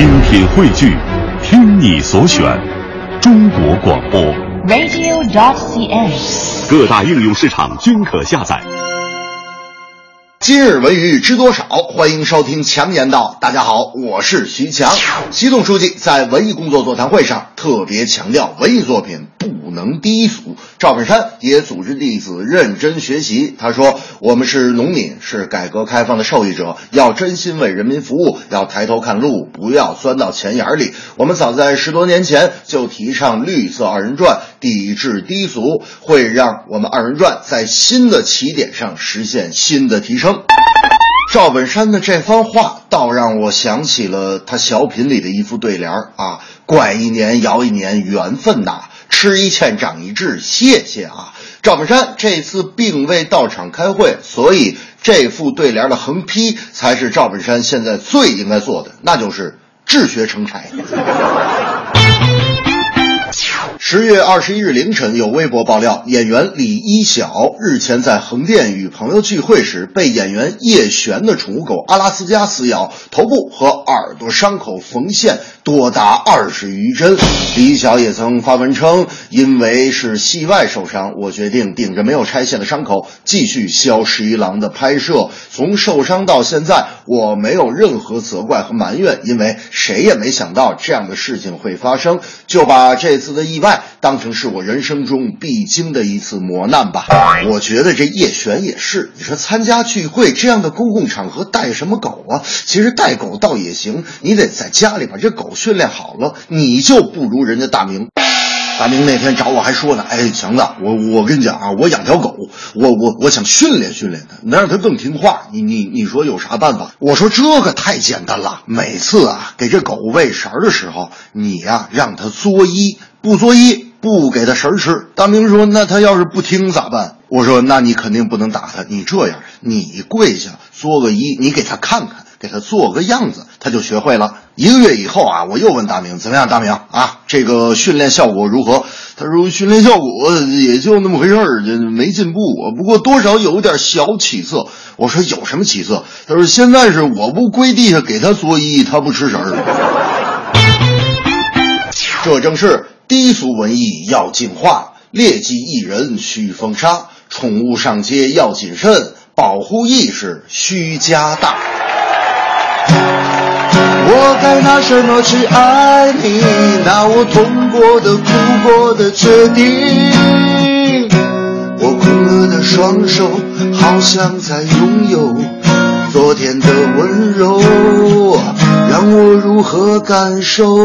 精品汇聚，听你所选，中国广播。radio.cn。各大应用市场均可下载。今日文娱知多少？欢迎收听强言道。大家好，我是徐强。习总书记在文艺工作座谈会上特别强调，文艺作品不能低俗。赵本山也组织弟子认真学习。他说：“我们是农民，是改革开放的受益者，要真心为人民服务，要抬头看路，不要钻到钱眼里。我们早在十多年前就提倡绿色二人转，抵制低俗，会让我们二人转在新的起点上实现新的提升。”赵本山的这番话，倒让我想起了他小品里的一副对联儿啊：“拐一年摇一年，缘分呐；吃一堑长一智，谢谢啊。”赵本山这次并未到场开会，所以这副对联的横批才是赵本山现在最应该做的，那就是治学成才。十月二十一日凌晨，有微博爆料，演员李一晓日前在横店与朋友聚会时，被演员叶璇的宠物狗阿拉斯加撕咬，头部和耳朵伤口缝线多达二十余针。李一晓也曾发文称，因为是戏外受伤，我决定顶着没有拆线的伤口继续《萧十一郎》的拍摄。从受伤到现在，我没有任何责怪和埋怨，因为谁也没想到这样的事情会发生，就把这次的意外当成是我人生中必经的一次磨难吧。我觉得这叶璇也是，你说参加聚会这样的公共场合带什么狗啊？其实带狗倒也行，你得在家里把这狗训练好了，你就不如人家大明。大明那天找我还说呢，哎，强子，我我跟你讲啊，我养条狗，我我我想训练训练它，能让它更听话。你你你说有啥办法？我说这个太简单了，每次啊给这狗喂食儿的时候，你呀、让它作揖，不作揖不给它食儿吃。大明说，那它要是不听咋办？我说，那你肯定不能打它，你这样，你跪下作个揖，你给它看看。给他做个样子，他就学会了。一个月以后啊，我又问大明怎么样？大明啊，这个训练效果如何？他说训练效果也就那么回事儿，没进步。不过多少有点小起色。我说有什么起色？他说现在是我不跪地下给他作揖，他不吃食儿。这正是低俗文艺要净化，劣迹艺人需封杀，宠物上街要谨慎，保护意识需加大。我该拿什么去爱你？拿我痛过的、哭过的决定。我空了的双手，好像在拥有昨天的温柔，让我如何感受？